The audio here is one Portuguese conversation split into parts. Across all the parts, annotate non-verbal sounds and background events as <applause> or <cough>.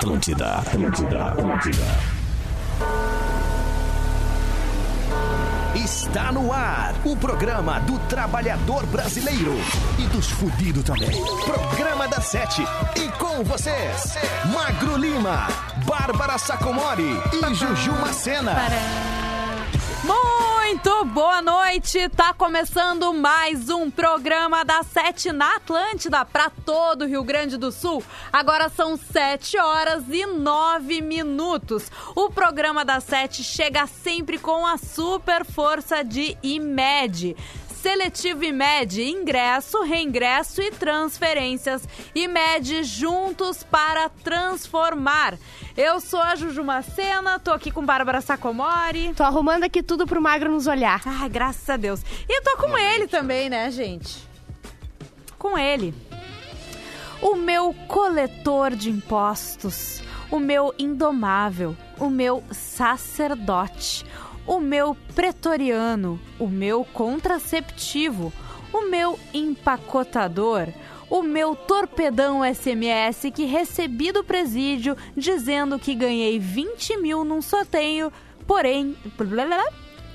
Atlântida, Atlântida, Atlântida. Está no ar o programa do trabalhador brasileiro e dos fudidos também. Programa da Sete. E com vocês, Magro Lima, Bárbara Sacomori e Juju Macena. Muito boa noite! Tá começando mais um programa da Sete na Atlântida para todo o Rio Grande do Sul. Agora são sete horas e nove minutos. O programa da Sete chega sempre com a super força de IMED. Seletivo IMED, ingresso, reingresso e transferências. IMED juntos para transformar. Eu sou a Juju Macena, tô aqui com Bárbara Sacomori. Tô arrumando aqui tudo pro Magro nos olhar. Ai, graças a Deus. E tô com ele também, né, gente? Com ele. O meu coletor de impostos, o meu indomável, o meu sacerdote, o meu pretoriano, o meu contraceptivo, o meu empacotador, o meu torpedão SMS que recebi do presídio dizendo que ganhei 20 mil num sorteio, porém.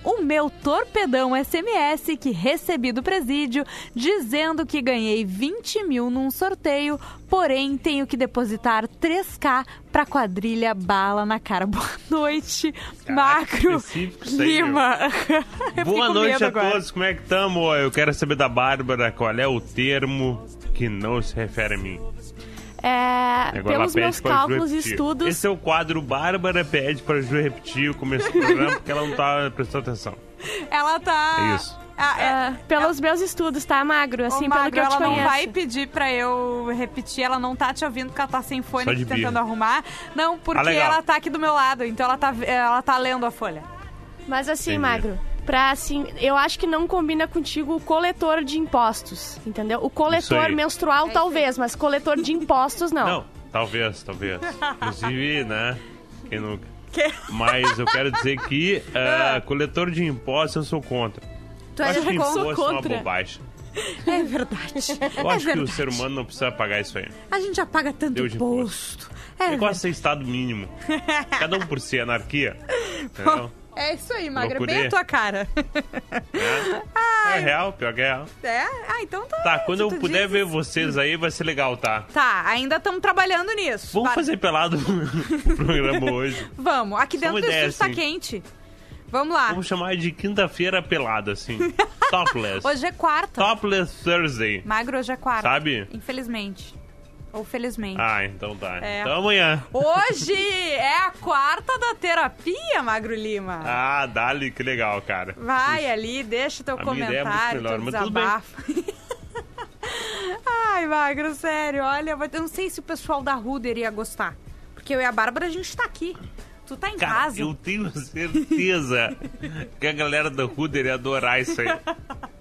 O meu torpedão SMS que recebi do presídio dizendo que ganhei 20 mil num sorteio, porém tenho que depositar 3K pra quadrilha bala na cara. <laughs> Boa noite, Macro Lima. <laughs> Boa noite a agora. todos, como é que estamos? Eu quero saber da Bárbara qual é o termo que não se refere a mim. É, pelos meus cálculos e estudos. Esse é o quadro Bárbara pede para Ju repetir o começo do programa porque ela não tá prestando atenção. <laughs> Ela tá. É isso. Ah, é, é, pelos meus estudos, tá, Magro? Assim, Ô, pelo que eu ela te não vai pedir pra eu repetir, ela não tá te ouvindo porque ela tá sem fone tentando birra. arrumar. Não, porque ah, ela tá aqui do meu lado, então ela tá, ela tá lendo a folha. Mas assim, Entendi. Magro, pra assim, eu acho que não combina contigo o coletor de impostos, entendeu? O coletor menstrual é talvez, mas coletor de impostos não. Não, talvez, talvez. Inclusive, né? Quem nunca. Que? Mas eu quero dizer que uh, <laughs> coletor de impostos eu sou contra. Tu eu acho que imposto é uma bobagem. É verdade. Eu é acho verdade. que o ser humano não precisa pagar isso aí. A gente já paga tanto Deus imposto. É, é quase ser estado mínimo. Cada um por si, anarquia. <laughs> Entendeu? É isso aí, Magra. Loucurê. Bem a tua cara. É, <laughs> é real, pior que é real. É? Ah, então tá. Tá, quando eu puder ver vocês aí, vai ser legal, tá? Tá, ainda estamos trabalhando nisso. Vamos Para... fazer pelado <laughs> no programa hoje. Vamos, aqui dentro do estúdio tá quente. Vamos lá. Vamos chamar de quinta-feira pelada, assim. <laughs> Topless. Hoje é quarta. Topless Thursday. Magro, hoje é quarta. Sabe? Infelizmente. Ou felizmente. Ah, então tá. É. Então amanhã. Hoje é a quarta da terapia, Magro Lima. Ah, dali, que legal, cara. Vai ali, deixa teu a comentário, melhor, teu desabafo. <laughs> Ai, Magro, sério, olha, eu não sei se o pessoal da Ruder ia gostar. Porque eu e a Bárbara, a gente tá aqui. Tu tá em Cara, casa. Eu tenho certeza que a galera da Ruder ia adorar isso aí. <laughs>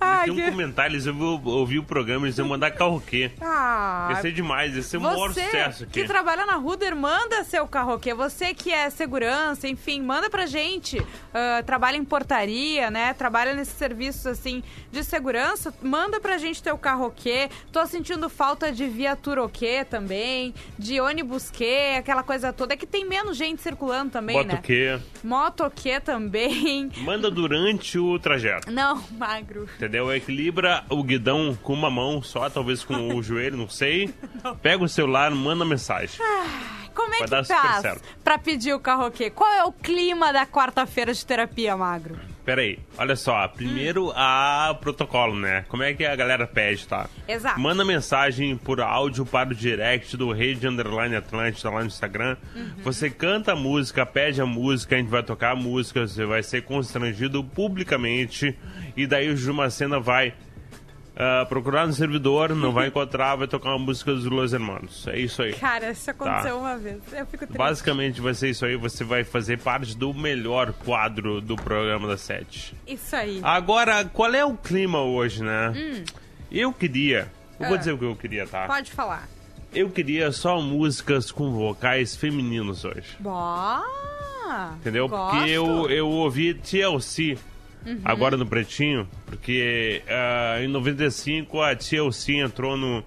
Ai, tem um que... comentário, eles ouviram ouvi o programa, eles iam mandar carroquê. Ah, ia ser demais, ia ser um maior sucesso aqui. que trabalha na Ruder, manda seu carroquê. Você que é segurança, enfim, manda pra gente. Uh, trabalha em portaria, né? Trabalha nesses serviços, assim, de segurança. Manda pra gente teu carroquê. Tô sentindo falta de viaturoquê também, de ônibus quê, aquela coisa toda. É que tem menos gente circulando também, Moto né? Motoquê. Motoquê também. Manda durante o trajeto. Não, mas magro. Entendeu? Equilibra o guidão com uma mão só, talvez com o <laughs> joelho, não sei. Pega o celular, manda mensagem. Ai, como é Vai que tá pra pedir o carroquê? Qual é o clima da quarta-feira de terapia, magro? Peraí, olha só. Primeiro, a protocolo, né? Como é que a galera pede, tá? Exato. Manda mensagem por áudio para o direct do Rede Underline Atlântida lá no Instagram. Uhum. Você canta a música, pede a música, a gente vai tocar a música, você vai ser constrangido publicamente. E daí o Jumacena vai Uh, procurar no servidor, não vai encontrar, vai tocar uma música dos Los Hermanos. É isso aí. Cara, isso aconteceu tá. uma vez. Eu fico triste. Basicamente vai ser isso aí, você vai fazer parte do melhor quadro do programa da Sete. Isso aí. Agora, qual é o clima hoje, né? Hum. Eu queria. Eu ah. vou dizer o que eu queria, tá? Pode falar. Eu queria só músicas com vocais femininos hoje. Boa! Entendeu? Gosto. Porque eu, eu ouvi TLC uhum. agora no Pretinho, porque uh, em 95 a TLC entrou no,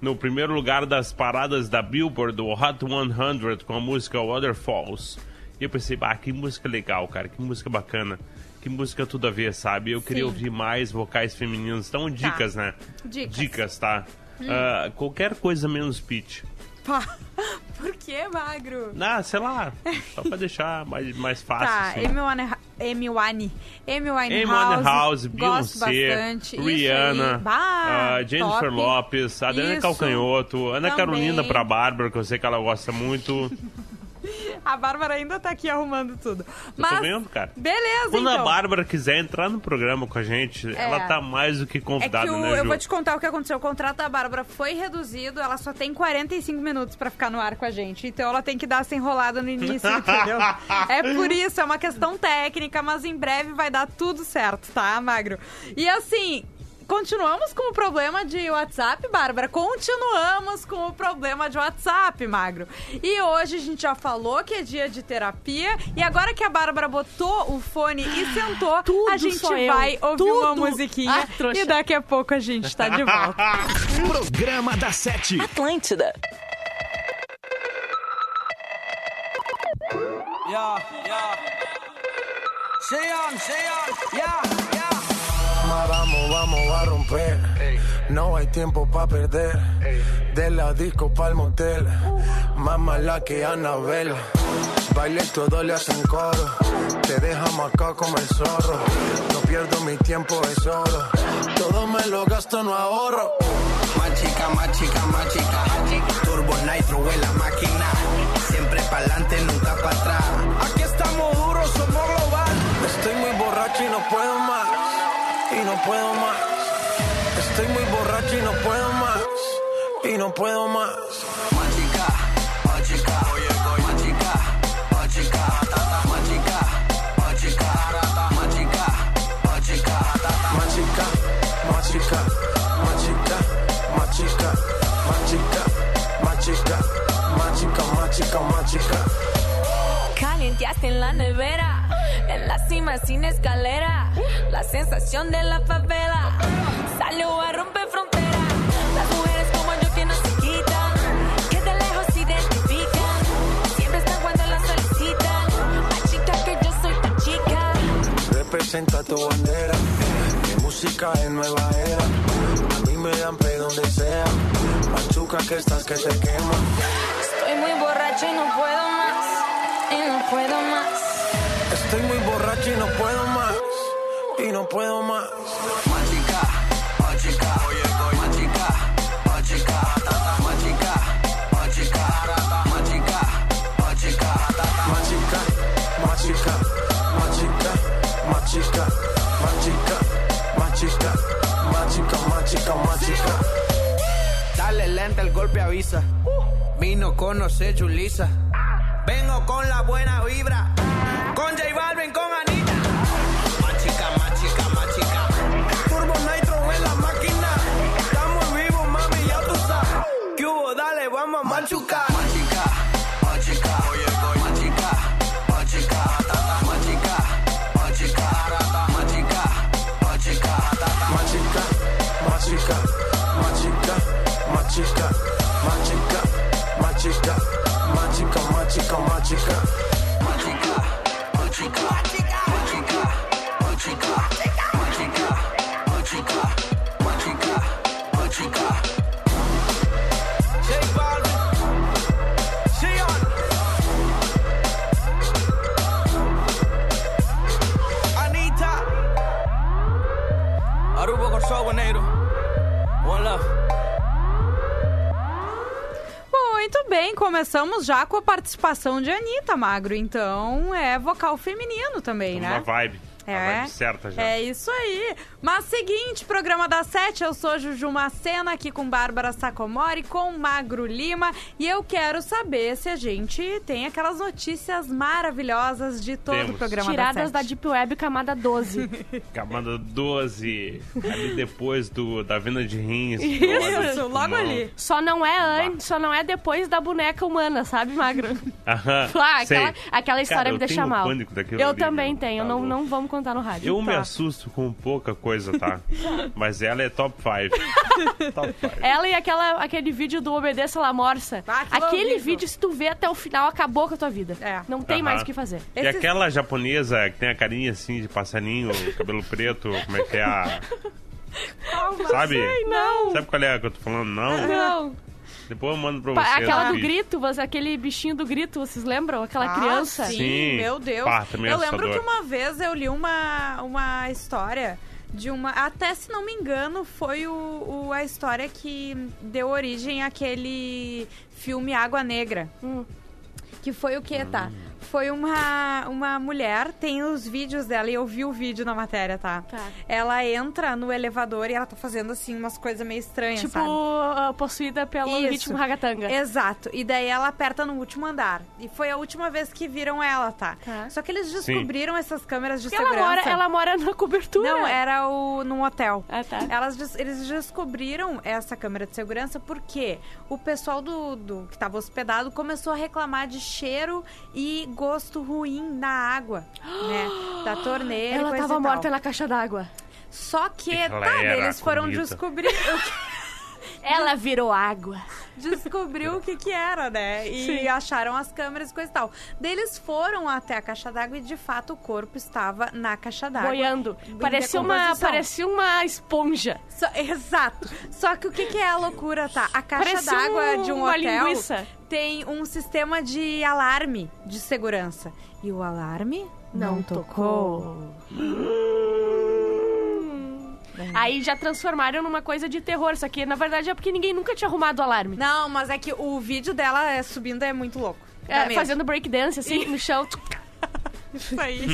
no primeiro lugar das paradas da Billboard, do Hot 100, com a música Waterfalls. E eu pensei, ah, que música legal, cara, que música bacana. Que música tudo a ver, sabe? Eu queria Sim. ouvir mais vocais femininos. Então, dicas, né? Dicas. Dicas, tá? Ah, qualquer coisa menos pitch. Pá. <laughs> Por que, magro? Ah, sei lá, só pra deixar mais, mais fácil. Tá, assim. Amy Winehouse. Amy Wine. Amy Amy Winehouse. Beyoncé, Rihanna. Bah, ah, Jennifer top. Lopes, Adriana. Calcanhoto, Ana Também. Carolina pra Bárbara, que eu sei que ela gosta muito. <laughs> A Bárbara ainda tá aqui arrumando tudo. Eu Mas, tô vendo, cara. beleza, Quando então. a Bárbara quiser entrar no programa com a gente, ela tá mais do que É que convidada, o- né, Ju? eu vou te contar o que aconteceu. O contrato da Bárbara foi reduzido, ela só tem 45 minutos pra ficar no ar com a gente. Então ela tem que dar essa enrolada no início, <laughs> entendeu? É por isso, é uma questão técnica, mas em breve vai dar tudo certo, tá, Magro? E assim. Continuamos com o problema de WhatsApp, Bárbara? Continuamos com o problema de WhatsApp, Magro. E hoje a gente já falou que é dia de terapia. E agora que a Bárbara botou o fone e sentou, Tudo a gente sou eu. vai ouvir uma Tudo. musiquinha. Ah, e daqui a pouco a gente tá de volta. <laughs> Programa da Sete. Atlântida. No hay tiempo para perder. De la disco pa'l motel. Más mala que Anabel. Baile todo le hacen coro. Te deja acá como el zorro. No pierdo mi tiempo, es oro. Todo me lo gasto, no ahorro. Más chica, más chica, más chica. Turbo Nitro en la máquina. Siempre pa'lante, nunca para atrás. Aquí estamos duros, somos global. Estoy muy borracho y no puedo más. Y no puedo más. Estoy muy borracho y no puedo más. Y no puedo más. Más chica, más chica. Más chica, más chica. Más chica, más chica. Más chica, más chica. Machica, machica, machica, machica, machica, machica, machica, machica, machica. Calienteaste en la nevera, en la cima sin escalera. La sensación de la favela Saludos a romper fronteras, Las mujeres como yo tienen chiquita. Que de lejos identifica. Siempre está cuando las solicita. La chica que yo soy, ta chica. Representa tu bandera. Que música de nueva era. A mí me dan pedo donde sea. Machuca que estas que se queman. Estoy muy borracho y no puedo más. Y no puedo más. Estoy muy borracho y no puedo más. Y no puedo más. Maldita. Machica, machica. Dale lenta, el golpe avisa. Vino conoce Julisa. Vengo con la buena vibra. Con J Balvin, con Anita. Más chica, más chica, más chica. Turbo Nitro en la máquina. Estamos vivos, mami, ya tú sabes. ¿Qué hubo? Dale, vamos a machucar. chica, my chica, my chica, my chica, my chica, chica, chica, chica. Começamos já com a participação de Anitta Magro. Então é vocal feminino também, Uma né? vibe. É, certa já. é isso aí. Mas seguinte, programa das sete, eu sou Juju Macena, aqui com Bárbara Sacomori, com Magro Lima, e eu quero saber se a gente tem aquelas notícias maravilhosas de todo o Temos. programa Tiradas da sete. Deep Web camada 12. <laughs> Camada 12, ali depois do, da venda de rins. Isso, logo ali. Só não é antes, só não é depois da boneca humana, sabe, Magro? Aham, <laughs> Ah, aquela, aquela história Cara, me deixa mal. Eu ali, também tenho, Tá não, não vamos quando tá no rádio. Eu me Tá. assusto com pouca coisa, tá? <laughs> Mas ela é top 5. <laughs> top 5. Ela e aquela, aquele vídeo do Obedeça La Morsa. Ah, é aquele horrível. vídeo, se tu vê até o final, acabou com a tua vida. É. Não tem Aham. mais o que fazer. E Esses- aquela japonesa que tem a carinha assim de passarinho, cabelo preto, como é que é a. <laughs> Sabe? Não. Sabe qual é a que eu tô falando? Não? Não. Depois eu mando pra vocês. Aquela do grito, você- aquele bichinho do grito, vocês lembram? Aquela Ah, criança. Sim, Sim. meu Deus. Pá, eu lembro que assustador. uma vez eu li uma, uma história de uma. Até se não me engano, foi o, o- a história que deu origem àquele filme Água Negra. Hum. Que foi o que, tá? Foi uma, uma mulher, tem os vídeos dela, e eu vi o vídeo na matéria, tá? Tá. Ela entra no elevador e ela tá fazendo, assim, umas coisas meio estranhas, Tipo, sabe? ah, possuída pelo Isso. ritmo ragatanga. Exato. E daí ela aperta no último andar. E foi a última vez que viram ela, tá? Tá. Só que eles descobriram essas câmeras de ela, segurança. mora, ela mora na cobertura. Não, era o, num hotel. Ah, tá. Elas, eles descobriram essa câmera de segurança porque o pessoal do, do que estava hospedado começou a reclamar de cheiro e gosto ruim na água, né? <gasps> Da torneira. Ela coisa tava e tal. morta na caixa d'água. Só que, tá, eles foram comida. descobrir. <laughs> Ela virou água. descobriu o que que era, né? E Sim. acharam as câmeras e coisa e tal. Daí eles foram até a caixa d'água e de fato o corpo estava na caixa d'água. Boiando. Parecia uma, parecia uma esponja. Só- exato. Só que o que, que é a loucura, tá? A caixa d'água de um uma hotel linguiça. tem um sistema de alarme de segurança. E o alarme não, tocou. <gasps> <gasps> Aí já transformaram numa coisa de terror. Só que na verdade é porque ninguém nunca tinha arrumado o alarme. Não, mas é que o vídeo dela é, subindo é muito louco. É, fazendo breakdance assim no chão. <laughs> Isso aí.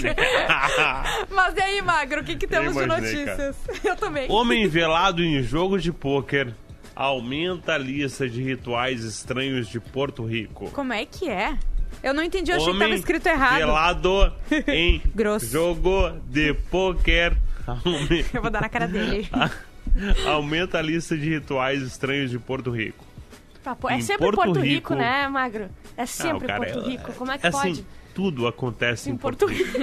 <laughs> mas e aí, Magro, o que, que temos de imaginei, notícias? Eu também. Homem velado em jogo de pôquer aumenta a lista de rituais estranhos de Porto Rico. Como é que é? Eu não entendi, eu achei que tava escrito errado. velado <laughs> em Grosso. jogo de pôquer Eu vou dar na cara dele. <laughs> aumenta a lista de rituais estranhos de Porto Rico. É Em sempre Porto Porto, Rico, Rico- né, Magro? É Ah, sempre cara Porto é- Rico. Como é que assim, pode? Tudo acontece em, Em Porto, Porto Rico.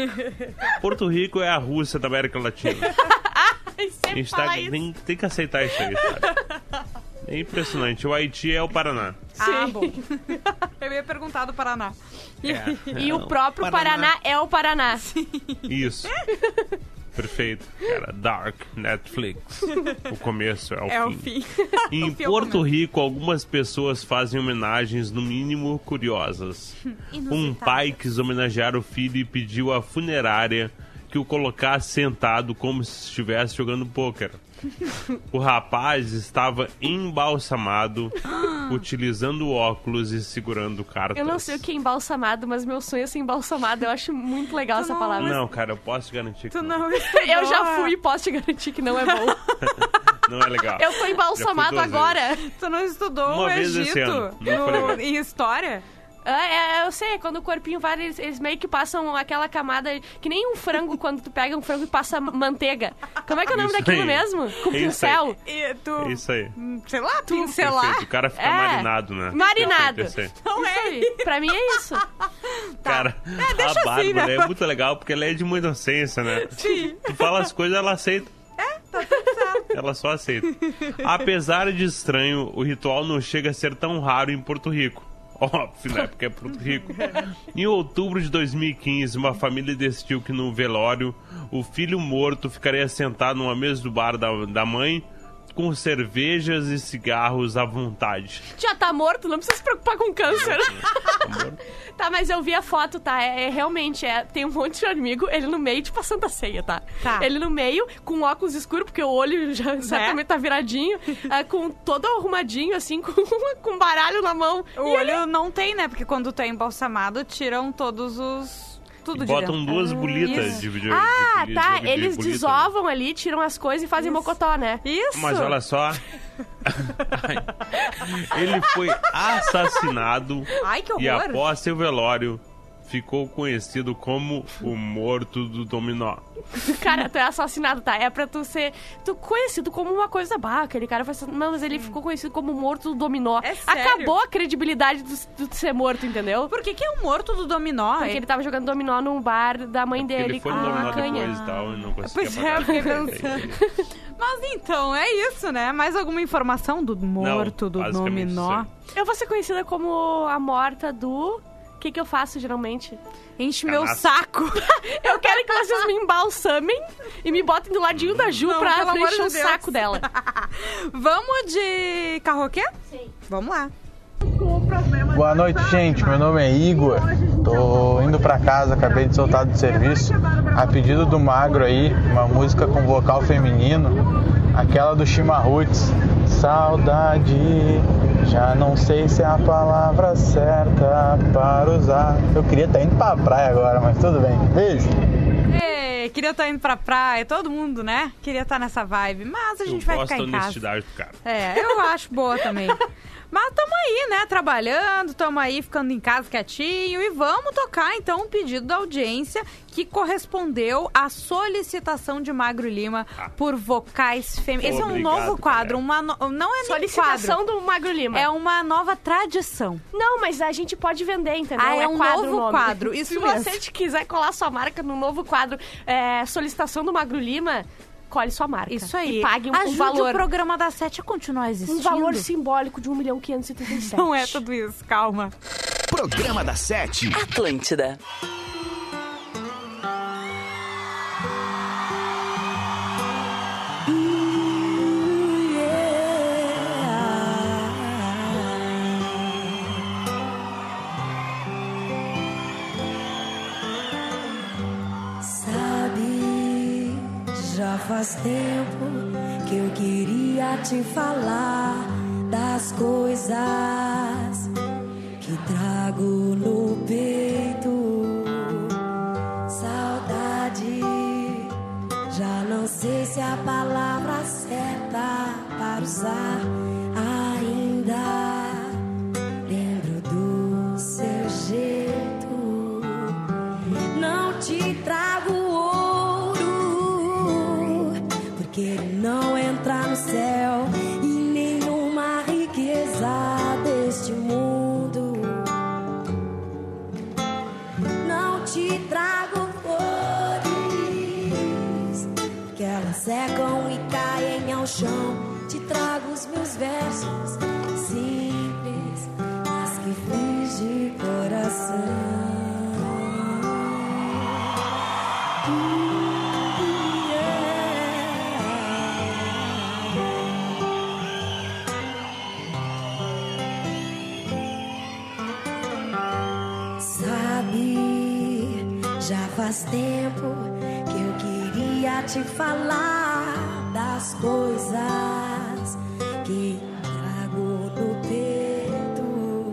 Porto Rico é a Rússia da América Latina. <laughs> Ai, A gente tá, tem, tem que aceitar isso aí, sabe? <laughs> É impressionante. O Haiti é o Paraná. Ah, bom. <laughs> Eu ia perguntar do Paraná. E o próprio Paraná. é o Paraná. Isso. Perfeito. Cara, Dark Netflix. O começo é o É o fim. fim. <laughs> Em O fim é o Porto. Rico, algumas pessoas fazem homenagens, no mínimo, curiosas. Um pai quis homenagear o filho e pediu à funerária que o colocasse sentado como se estivesse jogando pôquer. O rapaz estava embalsamado, <gasps> utilizando óculos e segurando cartas. Eu não sei o que é embalsamado, mas meu sonho é ser embalsamado. Eu acho muito legal essa não- palavra. Não, cara, eu posso te garantir que Tu não, não estudou. <laughs> Eu já fui e posso te garantir que não é bom. <laughs> não é legal. Eu tô embalsamado agora. Tu não estudou Uma o vez esse Egito ano. Não foi no- legal. em história? Ah, é, eu sei, quando o corpinho vai, eles, eles meio que passam aquela camada. Que nem um frango, <laughs> quando tu pega um frango e passa manteiga. Como é que é o nome Isso daquilo aí. mesmo? Com É isso aí. pincel. E tu, É isso aí. sei lá, pincelar? Perfeito. O cara fica É. marinado, né? Marinado. Perfeito. Não é. aí. Pra mim é isso. <laughs> Cara, deixa a Bárbara assim, né? é muito legal porque ela é de muita inocência, né? Sim. Tu fala as coisas, ela aceita. É, tá tudo certo. Ela só aceita. Apesar de estranho, o ritual não chega a ser tão raro em Porto Rico. Óbvio, né? Porque é Porto Rico. Em outubro de 2015, uma família decidiu que no velório o filho morto ficaria sentado numa mesa do bar da, da mãe com cervejas e cigarros à vontade. Já tá morto, não precisa se preocupar com câncer. <laughs> tá, mas eu vi a foto, tá? É, é realmente, é, tem um monte de amigo, ele no meio, tipo a Santa Ceia, tá? Tá. Ele no meio, com óculos escuros, porque o olho <laughs> já certamente tá viradinho, é, com todo arrumadinho, assim, <laughs> com, com baralho na mão. O E ele- olho não tem, né? Porque quando tu é embalsamado, tiram todos os... Tudo de Botam duas bolitas isso. de vídeo. Ah, de, tá. jogo de Eles bolita. desovam ali, tiram as coisas e fazem mocotó, né? Isso. Mas olha só. <laughs> Ele foi assassinado Ai, que e horror. após seu velório, ficou conhecido como o morto do dominó. <laughs> Cara, tu é assassinado, tá? É pra tu ser tu conhecido como uma coisa bah, aquele cara foi assassinado. Não, mas ele ficou conhecido como morto do dominó. É sério? Acabou a credibilidade do, do ser morto, entendeu? Por que, que é o morto do dominó? Porque ele tava jogando dominó num bar da mãe dele Ele foi com no dominó canha. depois e tal, e não conseguia Pois é, pagar. eu fiquei pensando. <laughs> Mas então, é isso, né? Mais alguma informação do morto do basicamente dominó? Eu vou ser conhecida como a morta do. O que, que eu faço geralmente? Enche meu saco. <laughs> Eu quero que vocês me embalsamem e me botem do ladinho da Ju Não, pra, pelo pra amor encher de o Deus. saco dela. <laughs> Vamos de carroquê? Sim. Vamos lá. Boa noite, gente. Meu nome é Igor. Tô indo pra casa, acabei de soltar do serviço. A pedido do Magro aí, uma música com vocal feminino, aquela do Chimarruts. Saudade, já não sei se é a palavra certa para usar. Eu queria estar indo pra praia agora, mas tudo bem. Beijo. Ei, queria estar indo pra praia, todo mundo, né? Queria estar nessa vibe, mas a Eu gente vai gosto ficar em casa. honestidade do cara. É, eu acho boa também. <laughs> Mas tamo aí, né? Trabalhando, tamo aí ficando em casa quietinho e vamos tocar então um pedido da audiência que correspondeu à solicitação de Magro Lima por vocais femininos. Esse é um Obrigado, novo quadro, uma no- não é nem Solicitação quadro, do Magro Lima. é uma nova tradição. Não, mas a gente pode vender, entendeu? Ah, é um quadro novo nome. quadro, <laughs> isso Se mesmo. você quiser colar sua marca no novo quadro é, Solicitação do Magro Lima, colhe sua marca. Isso aí. E pague um, um Ajude valor. o programa da Sete a continuar existindo. Um valor simbólico de 1 milhão 537. Não é tudo isso, calma. Programa da Sete. Atlântida. Faz tempo que eu queria te falar das coisas que trago no peito. Saudade, já não sei se é a palavra certa para usar porque elas secam e caem ao chão. Te trago os meus versos simples, mas que fiz de coração. Sabe, já faz tempo que te falar das coisas que trago no peito.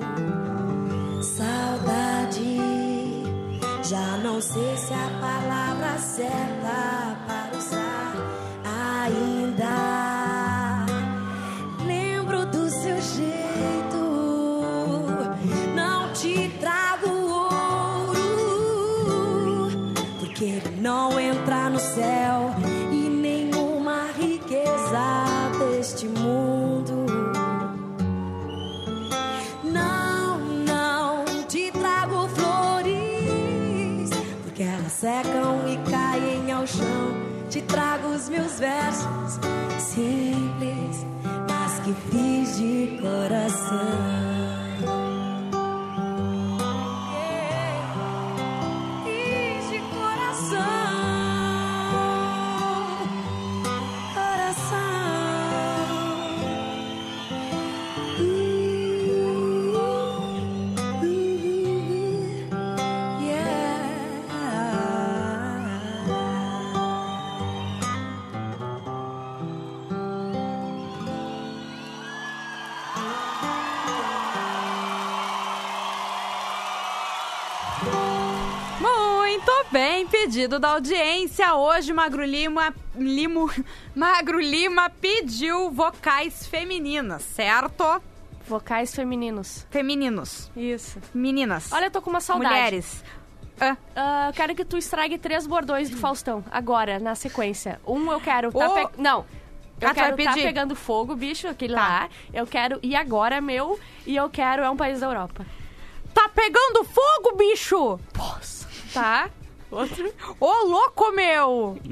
Saudade, já não sei se é a palavra certa versos simples, mas que fiz de coração. Pedido da audiência. Hoje, Magro Lima, Limo, <laughs> Magro Lima pediu vocais femininas, certo? Vocais femininos. Femininos. Isso. Meninas. Olha, eu tô com uma saudade. Mulheres. Ah. Ah, eu quero que tu estrague três bordões do Faustão, agora, na sequência. Um eu quero... Tá Ô. pe- Não. Eu Ah, quero tá pedir? pegando fogo, bicho, aquele Tá. lá. Eu quero... E agora, meu. E eu quero... É um país da Europa. Tá pegando fogo, bicho! Tá? Outro. Ô, louco, meu! <laughs>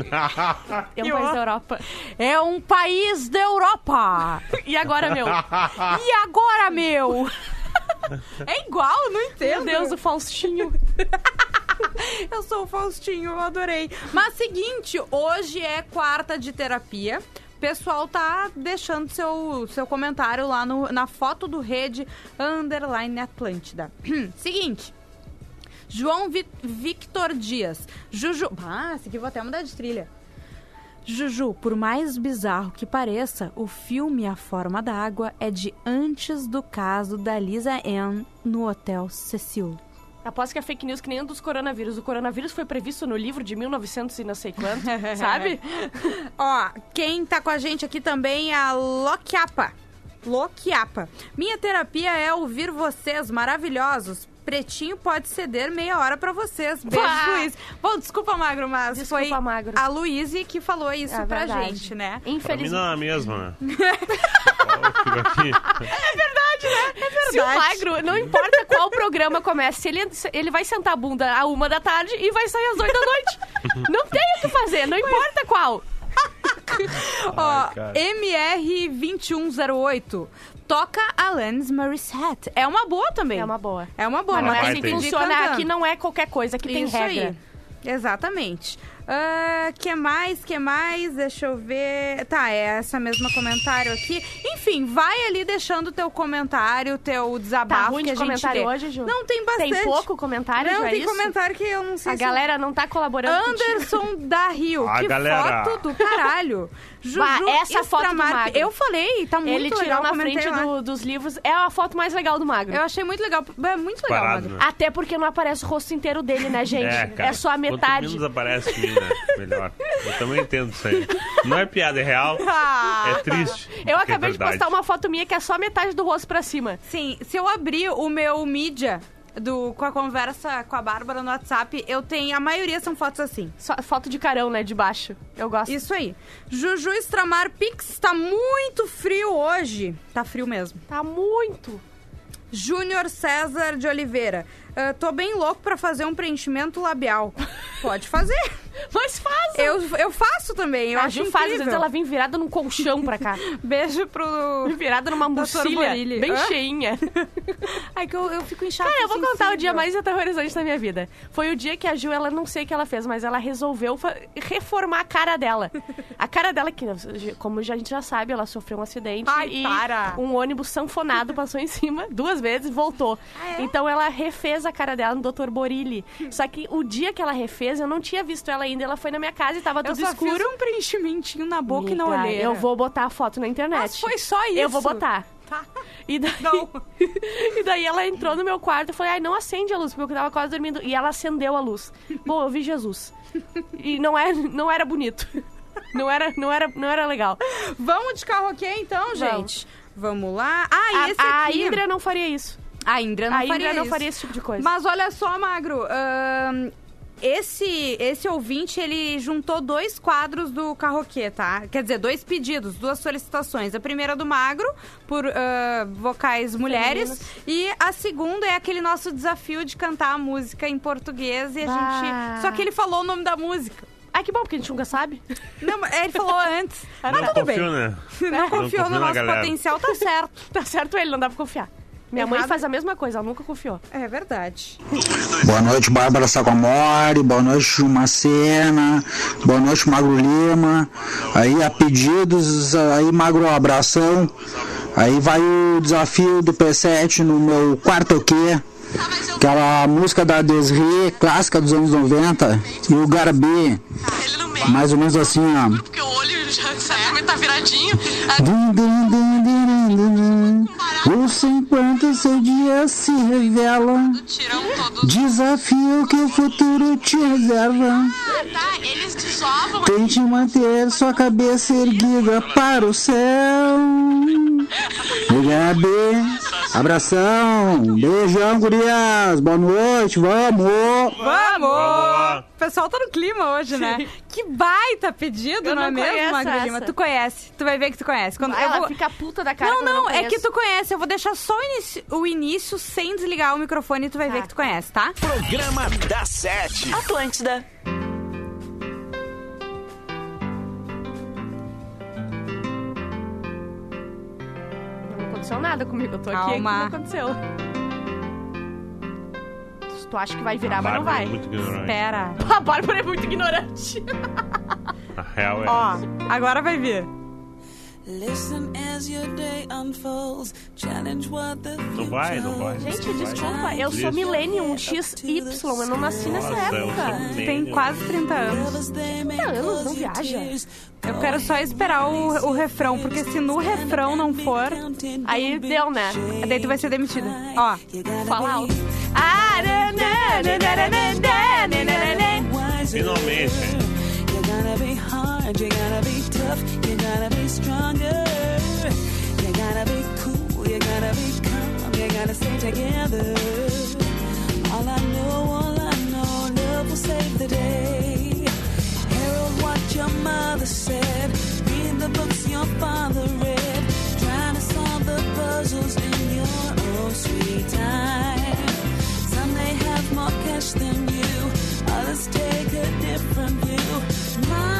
É um país da Europa. É um país da Europa! E agora, meu? <laughs> E agora, meu? É igual, não entendo. Meu Deus, o Faustinho. <laughs> Eu sou o Faustinho, eu adorei. Mas seguinte, hoje é quarta de terapia. O pessoal tá deixando seu, seu comentário lá no, na foto do Rede Underline Atlântida. <clears throat> seguinte. João Vi- Victor Dias. Juju. Ah, esse aqui vou até mudar de trilha. Juju, por mais bizarro que pareça, o filme A Forma da Água é de antes do caso da Lisa Ann no Hotel Cecil. Aposto que é fake news que nem um dos coronavírus. O coronavírus foi previsto no livro de 1900 e não sei quanto, <laughs> sabe? <laughs> Ó, quem tá com a gente aqui também é a Loquiapa. Loquiapa. Minha terapia é ouvir vocês maravilhosos. Pretinho pode ceder meia hora pra vocês. Beijo, Bah! Luiz. Bom, desculpa, Magro, mas Desculpa, foi Magro. a Luíse que falou isso É pra verdade. gente, né? Pra mim Infelizmente. não é a mesma, né? Ó, fica aqui. Se o magro, não importa qual programa começa, ele, ele vai sentar a bunda a uma da tarde e vai sair às oito da noite. <laughs> Não tem o que fazer, não importa qual. <laughs> Ó, cara. MR2108. Toca Alanis Morissette. É uma boa também. É uma boa. É uma boa, Mas não mas é assim que funciona. Aqui não é qualquer coisa, tem Isso regra. aí. Exatamente. Ah, que mais? Que mais? Deixa eu ver. Tá, é essa mesma comentário aqui. Enfim, vai ali deixando teu comentário, teu Tá desabafo ruim que de a gente comentário lê. hoje, Ju? Não tem bastante. Tem pouco comentário, Não, Ju, é tem isso? comentário que eu não sei A se... galera não tá colaborando contigo. Anderson da Rio. A que galera. foto do caralho. <laughs> Juju Bah, essa foto do Magro. Eu falei, tá muito Ele tirou legal. na comentei frente lá. do- dos livros. É a foto mais legal do magro. Eu achei muito legal. É muito legal, Parado, Magro. né? Até porque não aparece o rosto inteiro dele, né, gente? É, cara. só a Quanto metade. menos aparece de né? Melhor. Eu também entendo isso aí. Não é piada, é real. <laughs> Ah, É triste. Eu é acabei de verdade. postar uma foto minha que é só metade do rosto pra cima. Sim, se eu abrir o meu mídia do, com a conversa com a Bárbara no WhatsApp, eu tenho. A maioria são fotos assim. Só foto de carão, né, de baixo. Eu gosto. Isso aí. Juju Estramar Pix tá muito frio hoje. Tá frio mesmo. Tá muito. Júnior César de Oliveira. Ah, tô bem louco pra fazer um preenchimento labial. Pode fazer. <laughs> Mas faz. Eu, eu faço também. Eu a acho Ju faz, às vezes ela vem virada num colchão pra cá. <laughs> Beijo pro. virada numa Borilli. bem Hã? cheinha. <laughs> Ai, que eu, eu fico inchada. Cara, eu vou contar o dia mais aterrorizante da minha vida. Foi o dia que a Ju, ela não sei o que ela fez, mas ela resolveu reformar a cara dela. A cara dela, que como a gente já sabe, ela sofreu um acidente Ai, e para. um ônibus sanfonado passou em cima duas vezes e voltou. Ah, é? Então ela refez a cara dela no Dr. Borilli. Só que o dia que ela refez, eu não tinha visto ela ainda. Ela foi na minha casa e tava Eu tudo só escuro. fiz um preenchimentinho na boca e na olheira. Eu vou botar a foto na internet. Mas foi só isso. Eu vou botar. Tá. E daí, <laughs> e daí ela entrou no meu quarto e falei, ai, não acende a luz, porque eu tava quase dormindo. E ela acendeu a luz. Bom, eu vi Jesus. E não, é, não era bonito. Não era, não, era, não era legal. Vamos de carroquê então, gente? Vamos lá. Ah, e A, esse a aqui... Indra não faria isso. A Indra não a faria Indra não isso. faria esse tipo de coisa. Mas olha só, Magro. esse, esse ouvinte, ele juntou dois quadros do carroquê, tá? Quer dizer, dois pedidos, duas solicitações. A primeira do Magro, por ah, vocais mulheres. Femininos. E a segunda é aquele nosso desafio de cantar a música em português. E a Bah. gente... Só que ele falou o nome da música. Ai, que bom, porque a gente nunca sabe. Não, mas ele falou <laughs> antes. Mas Não tudo bem. confio, né? Não confiou confio no nosso galera. potencial, tá certo. Tá certo ele, não dá pra confiar. Minha mãe faz a mesma coisa, ela nunca confiou. É verdade. Boa noite, Bárbara Sacomori. Boa noite, Macena. Boa noite, Magro Lima. Aí, a pedidos, aí, Magro, um abração. Aí vai o desafio do P7 no meu quarto Q. Aquela música da Desri, clássica dos anos 90. E o Garbi. Mais ou menos assim, ó. Porque o olho já tá viradinho. Ouça enquanto seu dia se revela. Tirão todo. Desafio que o futuro te reserva. Tá, eles desovam. Tente manter sua cabeça erguida para o céu. Gabi Abração, beijão, gurias, boa noite, vamos! Vamos! O pessoal tá no clima hoje, né? Que baita pedido, Eu não, é mesmo, essa. Tu conhece, tu vai ver que tu conhece. Quando Ah, eu ela vou... fica puta da cara Não, não, não é que tu conhece. Eu vou deixar só o início, o início sem desligar o microfone e tu vai ver que tu conhece, tá? Programa da Sete. Atlântida. Não aconteceu nada comigo, eu tô aqui, Calma. não aconteceu. Tu acha que vai virar, mas não Bárbara vai. é muito ignorante. Espera. <laughs> A Bárbara é muito ignorante. A real é Ó, agora vai vir. Listen as your day unfolds. Challenge what the Não vai, não vai. Gente, Não vai. desculpa, eu sou millennium XY, eu não nasci nessa Nossa, época. tem quase 30 anos. 30 anos, não viaja. Eu quero só esperar o, o refrão, porque se no refrão não for, Aí deu, né? daí tu vai ser demitida. Ó. Fala alto. Ah, na, Finalmente, hein? You gotta be hard, you gotta be tough, you gotta be stronger. You gotta be cool, you gotta be calm, you gotta stay together. All I know, all I know, love will save the day. Herald what your mother said, read the books your father read, trying to solve the puzzles in your own sweet time. Others take a different view. My,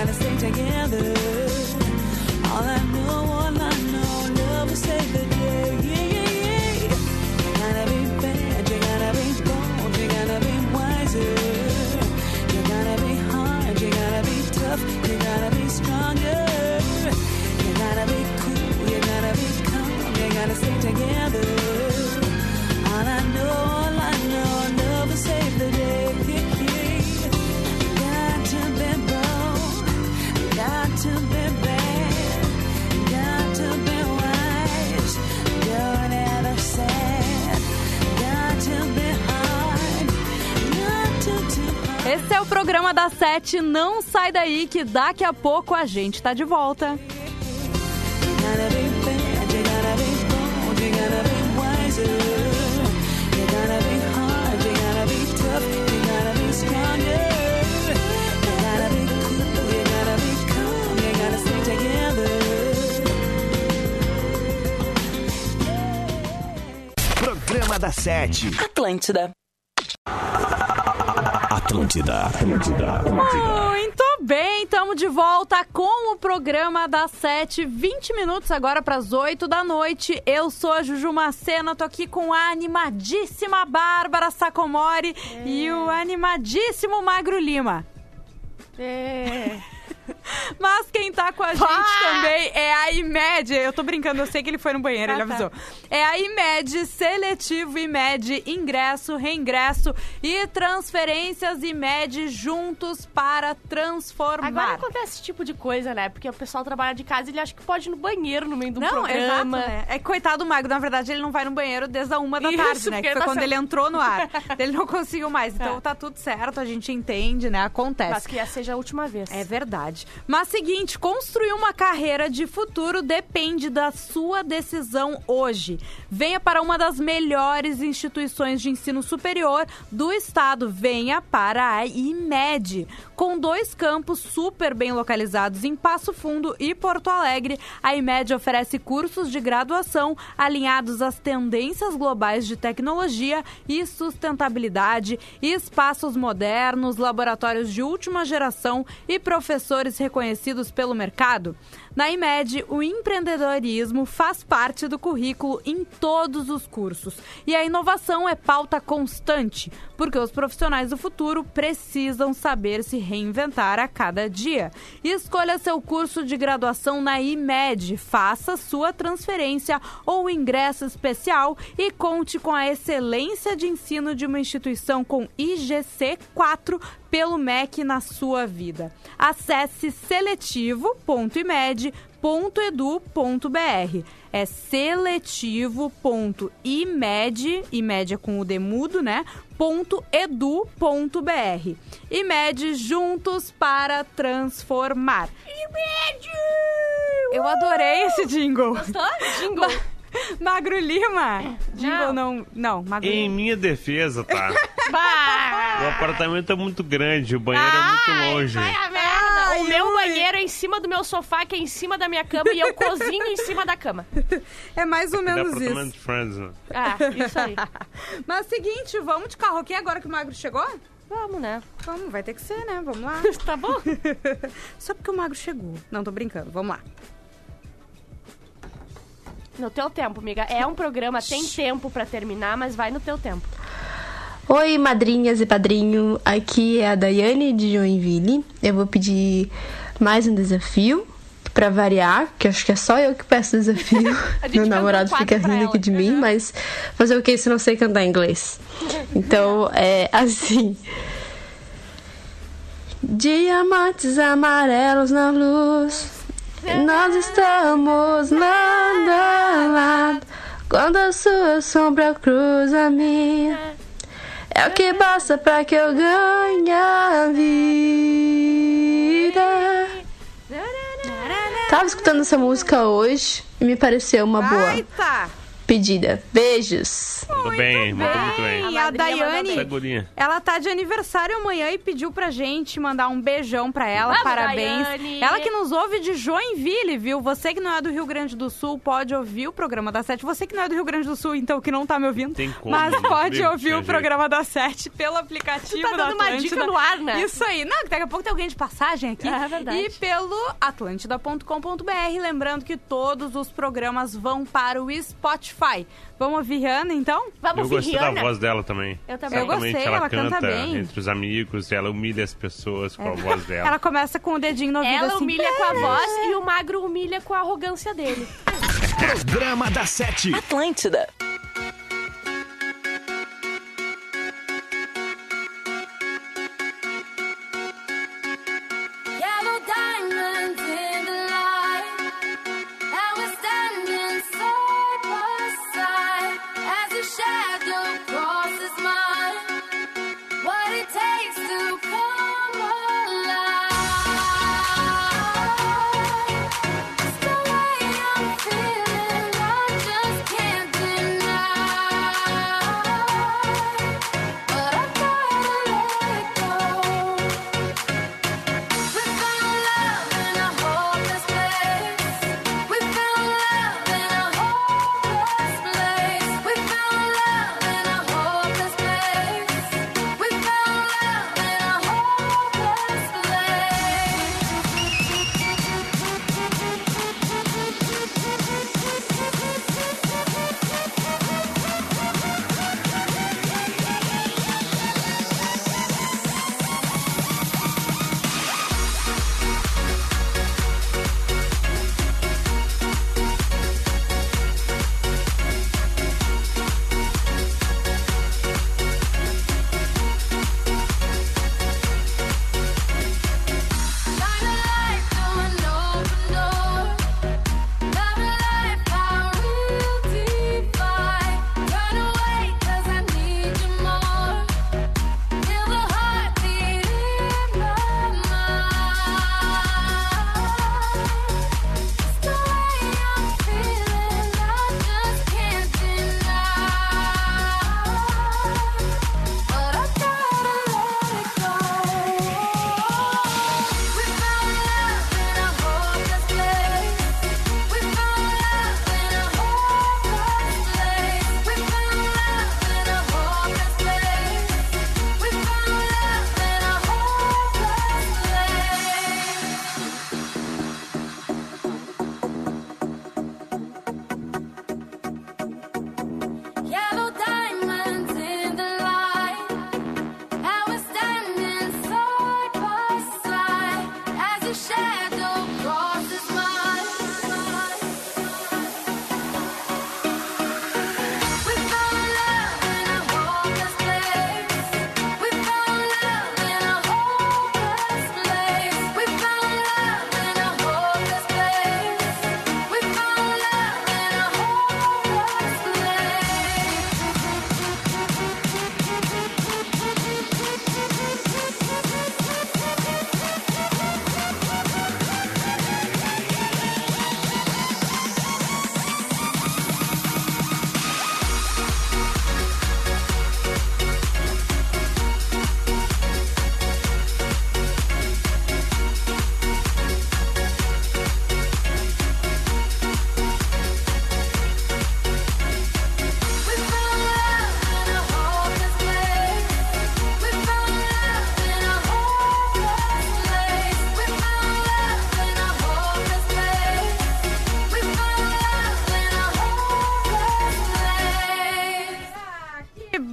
gotta stay together. All I know, all I know, love will save the day. Yeah, yeah, yeah. You gotta be bad, you gotta be bold, you gotta be wiser. You gotta be hard, you gotta be tough, you gotta be stronger. You gotta be cool, you gotta be calm, you gotta stay together. Esse é o programa da Sete. Não sai daí que daqui a pouco a gente tá de volta. Programa da Sete. Atlântida. Atlântida, Atlântida, Atlântida. Muito bem, estamos de volta com o programa das 7, 20 minutos agora para as 8 da noite. Eu sou a Juju Macena, tô aqui com a animadíssima Bárbara Sacomori e o animadíssimo Magro Lima. É. <laughs> Mas quem tá com a gente também é a IMED. Eu tô brincando, eu sei que ele foi no banheiro, Ah, ele tá. avisou. É a IMED, seletivo IMED, ingresso, reingresso e transferências IMED juntos para transformar. Agora acontece esse tipo de coisa, né? Porque o pessoal trabalha de casa e ele acha que pode ir no banheiro no meio do Não, exato, programa. né? É coitado do Mago, na verdade ele não vai no banheiro desde a uma da Isso, tarde, né? Que foi tá quando certo. ele entrou no ar. <laughs> ele não conseguiu mais. Então É. tá tudo certo, a gente entende, né? Acontece. Mas que essa seja a última vez. É verdade. Mas seguinte, construir uma carreira de futuro depende da sua decisão hoje. Venha para uma das melhores instituições de ensino superior do estado. Venha para a IMED. Com dois campos super bem localizados em Passo Fundo e Porto Alegre, a IMED oferece cursos de graduação alinhados às tendências globais de tecnologia e sustentabilidade, espaços modernos, laboratórios de última geração e professores reconhecidos pelo mercado. Na IMED, o empreendedorismo faz parte do currículo em todos os cursos. E a inovação é pauta constante, porque os profissionais do futuro precisam saber se reinventar a cada dia. Escolha seu curso de graduação na IMED, faça sua transferência ou ingresso especial e conte com a excelência de ensino de uma instituição com IGC 4 pelo MEC na sua vida. Acesse seletivo.imed.edu.br. É seletivo.imed, imed é com o demudo, né? .edu.br. IMED juntos para transformar. IMED! Eu adorei esse jingle. Gostou? Jingle. <laughs> Magro Lima. Jingle não, não, Magro Em Lima. minha defesa, tá? <laughs> O apartamento é muito grande, o banheiro é muito longe. Vai a merda! o meu banheiro é em cima do meu sofá, que é em cima da minha cama, e eu cozinho em cima da cama. <laughs> É mais ou menos apartamento isso. de Friends, né? Ah, isso aí. Mas seguinte, vamos de carro aqui agora que o Magro chegou? Vamos, né? Vamos, vai ter que ser, né? Vamos lá. Tá bom? Só porque o Magro chegou. Não, tô brincando. Vamos lá. No teu tempo, amiga. É um programa, tem tempo pra terminar, mas vai no teu tempo. Oi, madrinhas e padrinho. Aqui é a Daiane de Joinville. Eu vou pedir mais um desafio. Pra variar, que acho que é só eu que peço desafio. <laughs> Meu namorado fica rindo aqui de mim, mas fazer o que se não sei cantar inglês? <laughs> Então, é assim. Diamantes amarelos na luz. Nós estamos lado a lado. Quando a sua sombra cruza a minha. É o que basta pra que eu ganhe a vida. Tava escutando essa música hoje e me pareceu uma boa Eita! pedida. Beijos. Muito bem, muito, muito bem. E a Daiane, ela tá de aniversário amanhã e pediu pra gente mandar um beijão pra ela. Vamos, Parabéns. Daiane. Ela que nos ouve de Joinville, viu? Você que não é do Rio Grande do Sul pode ouvir o programa da Sete. Você que não é do Rio Grande do Sul, então que não tá me ouvindo. Tem como, mas pode ouvir o jeito. programa da Sete pelo aplicativo Tu tá da dando uma dica no ar, né? Isso aí. Não, daqui a pouco tem alguém de passagem aqui. É verdade. E pelo atlântida.com.br. Lembrando que todos os programas vão para o Spotify. Vamos ouvir Rihanna, então? Vamos Eu ouvir gostei da Rihanna. voz dela também. Eu também. Eu gostei, ela canta bem. entre os amigos, ela humilha as pessoas com a voz dela. Ela começa com o dedinho no ouvido Ela assim. humilha com a voz e o magro humilha com a arrogância dele. Programa da Sete. Atlântida.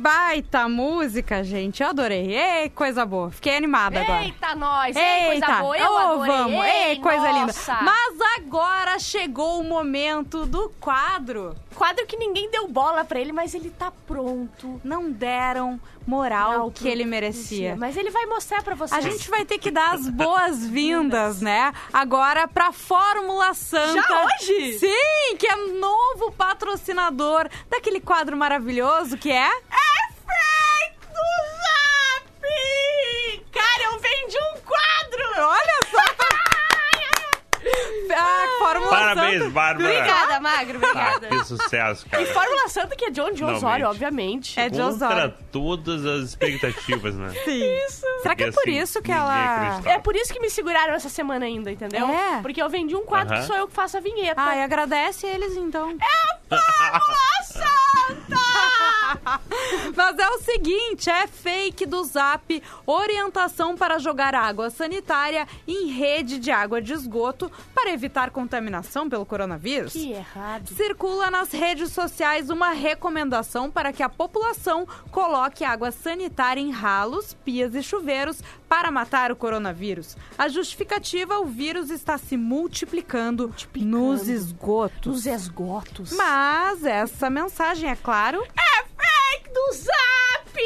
Baita música, gente. Eu adorei. Ei, coisa boa. Fiquei animada agora. Eita, nós! Ei, Eita, coisa boa! Eu ô, adorei! vamos. Ei, coisa nossa. linda. Mas agora chegou o momento do quadro. Quadro que ninguém deu bola pra ele, mas ele tá pronto. Não deram moral Não, que ele merecia. Mas ele vai mostrar pra vocês. A gente vai ter que dar as <laughs> boas-vindas, né? Agora pra Fórmula Santa. Já hoje? Sim, que é novo patrocinador daquele quadro maravilhoso que é. Efeito Zap! Cara, eu vendi um quadro! Olha só! Ah, Fórmula Parabéns, Santa. Bárbara. Obrigada, Magro, Ah, obrigada. que sucesso, cara. E Fórmula Santa, que é de onde? De Osório, obviamente. É de Contra Osório. todas as expectativas, né? <laughs> Sim. Isso. Será que é por assim, isso que ela. acreditava. É por isso que me seguraram essa semana ainda, entendeu? É? Porque eu vendi um quadro Aham. que sou eu que faço a vinheta. Ai, agradece eles então. Mas é o seguinte, é fake do Zap, orientação para jogar água sanitária em rede de água de esgoto para evitar contaminação pelo coronavírus. Que errado. Circula nas redes sociais uma recomendação para que a população coloque água sanitária em ralos, pias e chuveiros para matar o coronavírus. A justificativa, o vírus está se multiplicando, nos esgotos. Nos esgotos. Mas essa mensagem, é claro, É fake do Zap!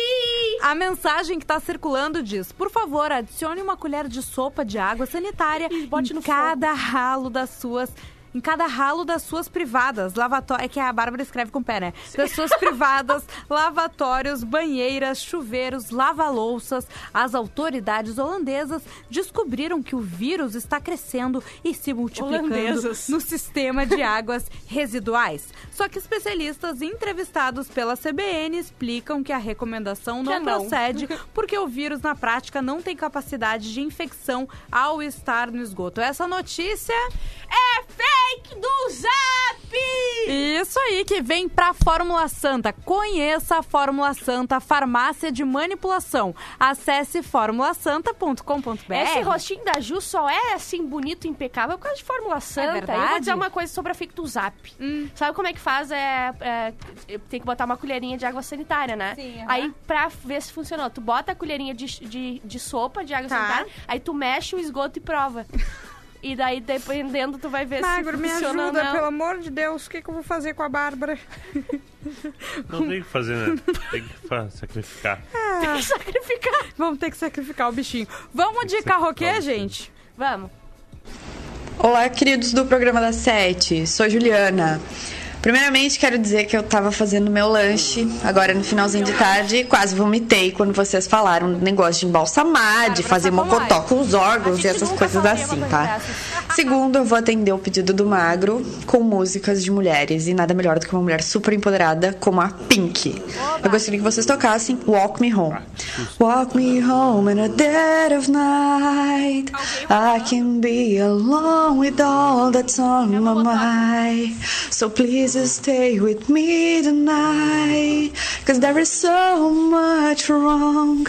a mensagem que está circulando diz: por favor, adicione uma colher de sopa de água sanitária E bote em no cada ralo das suas. Em cada ralo das suas privadas, lavatórios. É que a Bárbara escreve com o pé, né? Das suas privadas, <laughs> lavatórios, banheiras, chuveiros, lava-louças. As autoridades holandesas descobriram que o vírus está crescendo e se multiplicando Holandesas. no sistema de águas residuais. Só que especialistas entrevistados pela CBN explicam que a recomendação não, não. procede porque o vírus na prática não tem capacidade de infecção ao estar no esgoto. Essa notícia É fake do Zap! isso aí que vem pra Fórmula Santa. Conheça a Fórmula Santa, farmácia de manipulação. Acesse formulasanta.com.br. Esse rostinho da Ju só é assim bonito, impecável por causa de Fórmula Santa. verdade? Eu vou dizer uma coisa sobre a fake do Zap. Sabe como é que faz? É, é, tem que botar uma colherinha de água sanitária, né? Sim, aham. Aí, pra ver se funcionou, tu bota a colherinha de, de, de sopa de água Tá. sanitária, aí tu mexe o esgoto e prova. <laughs> E daí, dependendo, tu vai ver Magro, se me funciona ajuda, ou não. pelo amor de Deus. O que, que eu vou fazer com a Bárbara? Não tem o que fazer, né? Tem que fa- sacrificar. <laughs> Tem que sacrificar. Vamos ter que sacrificar o bichinho. Vamos de sacrificar carroquê, o bichinho. gente? Vamos. Olá, queridos do programa da Sete. Sou Juliana. Primeiramente, quero dizer que eu tava fazendo meu lanche agora no finalzinho de tarde e quase vomitei quando vocês falaram do negócio de embalsamar, de fazer mocotó com os órgãos e essas coisas assim, tá? Segundo, eu vou atender o pedido do Magro com músicas de mulheres e nada melhor do que uma mulher super empoderada como a Pink. Eu gostaria que vocês tocassem Walk Me Home. Walk me home in a dead of night. I can be alone with all that's on my mind. So please stay with me tonight. Cause there is so much wrong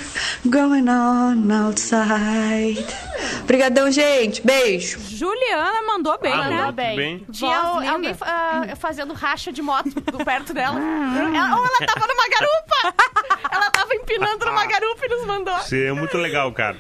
going on outside. Obrigadão, gente. Beijo. Juliana mandou bem, Ah, né? muito bem. Tinha Voz o- linda. alguém ah, fazendo racha de moto perto dela. <laughs> ela, ou ela tava numa garupa! ela tava empinando numa garupa e nos mandou. Seria muito legal, cara.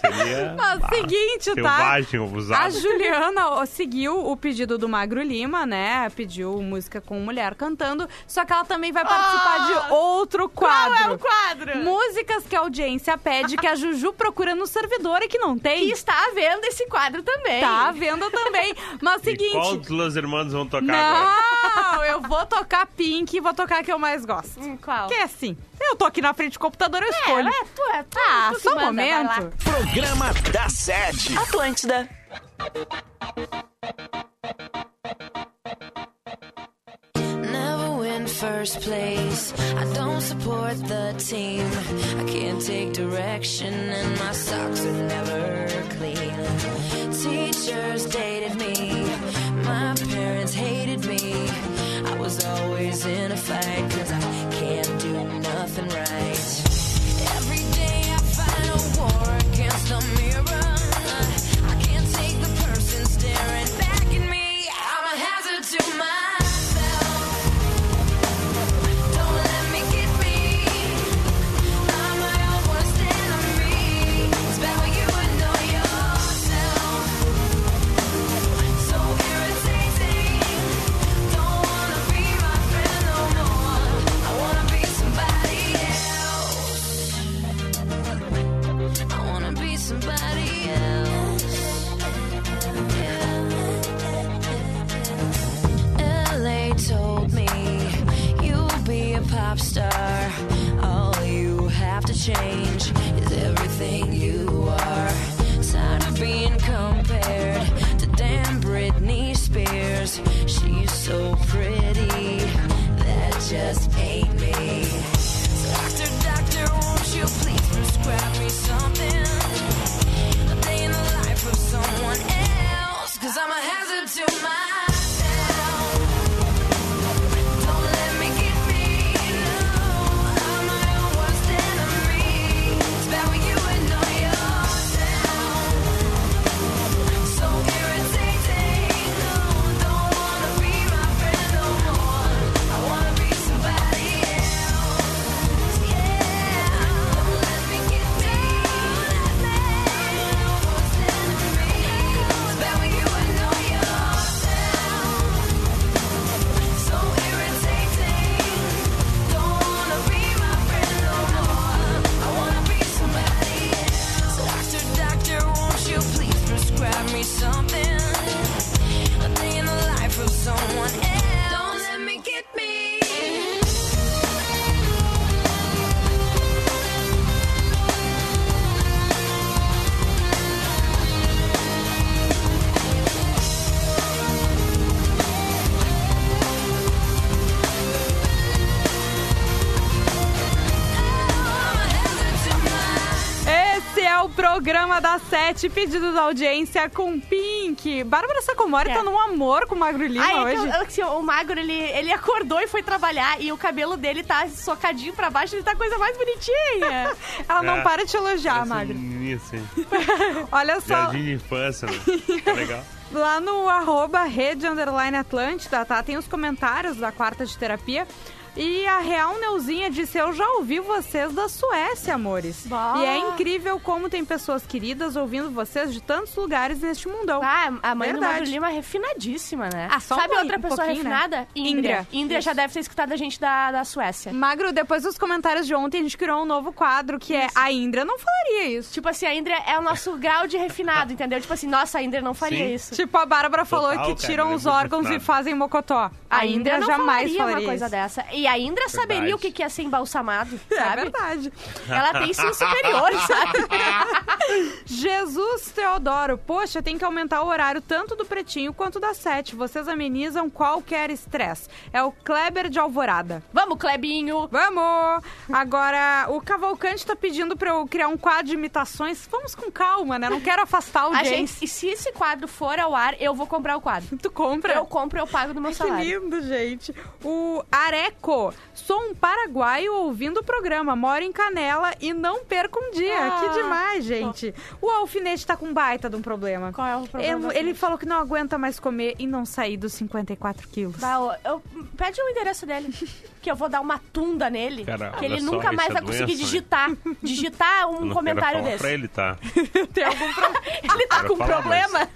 Seria. <laughs> Mas, ah, seguinte, tá? Selvagem, A. Juliana ó, seguiu o pedido do Magro Lima, né? Pediu música com mulher cantando, só que ela também vai participar Ah! de outro quadro. Qual é o quadro? Músicas que a audiência pede, que a <laughs> Juju procura no servidor e que não tem. E está vendo esse quadro também. Tá vendo também. Mas E seguinte. qual dos Los Hermanos vão tocar agora? Não, eu vou tocar Pink e vou tocar a que eu mais gosto. Hum, qual? Que é assim. Eu tô aqui na frente do computador, eu É, escolho. é, tu é, tu, Ah, tu que só um momento. Programa da Sete. Atlântida. First place. I don't support the team. I can't take direction, and my socks are never clean. Teachers dated me. My parents hated me. I was always in a fight, cause I can't do nothing right. Every day I fight a war against the mirror. change is everything O programa da Sete, pedido da audiência com Pink. Bárbara Sacomori É. tá num amor com o Magro Lima Ai, é hoje. que, eu- assim, o Magro, ele, ele acordou e foi trabalhar e o cabelo dele tá socadinho pra baixo, ele tá a coisa mais bonitinha. <laughs> Ela não É. para de te elogiar, Parece Magro. um assim. <laughs> Olha só, Jardim de infância, né? Tá <laughs> legal. lá no arroba rede underline Atlântida, tá? Tem os comentários da quarta de terapia. E a Real Neuzinha disse: Eu já ouvi vocês da Suécia, amores. Bah. E é incrível como tem pessoas queridas ouvindo vocês de tantos lugares neste mundão. Ah, a mãe do Verdade. Magro Lima é refinadíssima, né? Ah, só um Sabe outra pouquinho, pessoa um pouquinho, né? refinada? Indra. Indra. Indra já Isso. deve ter escutado a gente da, da Suécia. Magro, depois dos comentários de ontem, a gente criou um novo quadro que é A Indra não falaria isso. Tipo assim, a Indra é o nosso <laughs> grau de refinado, entendeu? Tipo assim, nossa, a Indra não faria Sim. isso. Tipo, a Bárbara falou Total, que cara, tiram é os órgãos e fazem mocotó. A, Indra, não jamais falaria falaria uma coisa isso. dessa. E a Indra saberia Verdade. o que que é ser embalsamado, <laughs> É sabe? verdade. Ela tem ensino superior, <laughs> sabe? Jesus Teodoro, poxa, tem que aumentar o horário tanto do Pretinho quanto da Sete. Vocês amenizam qualquer estresse. É o Kleber de Alvorada. Vamos, Clebinho! Vamos! Agora, o Cavalcante tá pedindo pra eu criar um quadro de imitações. Vamos com calma, né? Não quero afastar alguém. gente, e se esse quadro for ao ar, eu vou comprar o quadro. Tu compra? Eu compro, eu pago do meu Que salário. lindo, gente. O Areco. Sou um paraguaio ouvindo o programa. Moro em Canela e não perco um dia. Ah. que demais, gente. O alfinete tá com um baita de um problema. Qual é o problema? Ele, ele falou que não aguenta mais comer e não sair dos 54 quilos. Bah, eu, eu- pede o endereço dele. Que eu vou dar uma tunda nele. Cara, que ele só, nunca mais vai doença, conseguir né? digitar. Digitar Eu um não comentário quero falar desse. pra ele, tá? <laughs> Tem algum problema? Ele tá com falar, problema?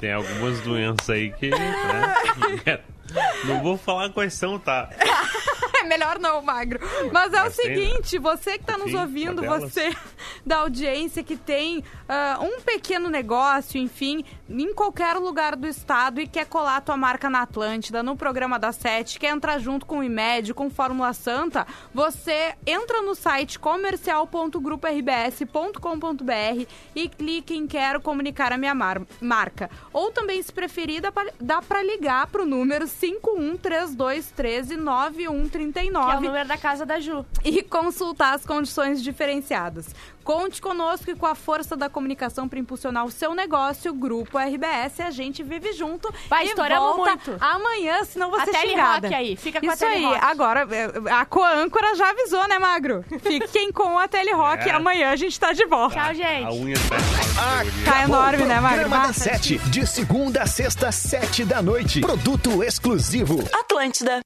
Tem algumas doenças aí que. Né? <laughs> Não vou falar quais são, tá? <laughs> melhor não, magro. Mas é Mas o seguinte, tem, né? você que está nos ouvindo, você <laughs> da audiência que tem uh, um pequeno negócio, enfim, em qualquer lugar do estado e quer colar a tua marca na Atlântida, no programa da Sete, quer entrar junto com o IMED, com Fórmula Santa, você entra no site comercial.grupo-rbs.com.br e clique em Quero Comunicar a Minha mar Marca. Ou também, se preferir, dá para ligar para o número 5132139131. 39. Que é o número da casa da Ju. E consultar as condições diferenciadas. Conte conosco e com a força da comunicação para impulsionar o seu negócio, Grupo RBS. A gente vive junto. Vai, e estouramos volta muito. amanhã, senão você é xingada. Rock aí, fica com Isso a Tele aí, agora eh, a Coâncora já avisou, né, Magro? Fiquem com a Tele Rock. É. Amanhã a gente tá de volta. Tchau, gente. A unha tá, ah, tá enorme, né, Magro? Da de segunda a sexta, sete da noite. Produto exclusivo. Atlântida.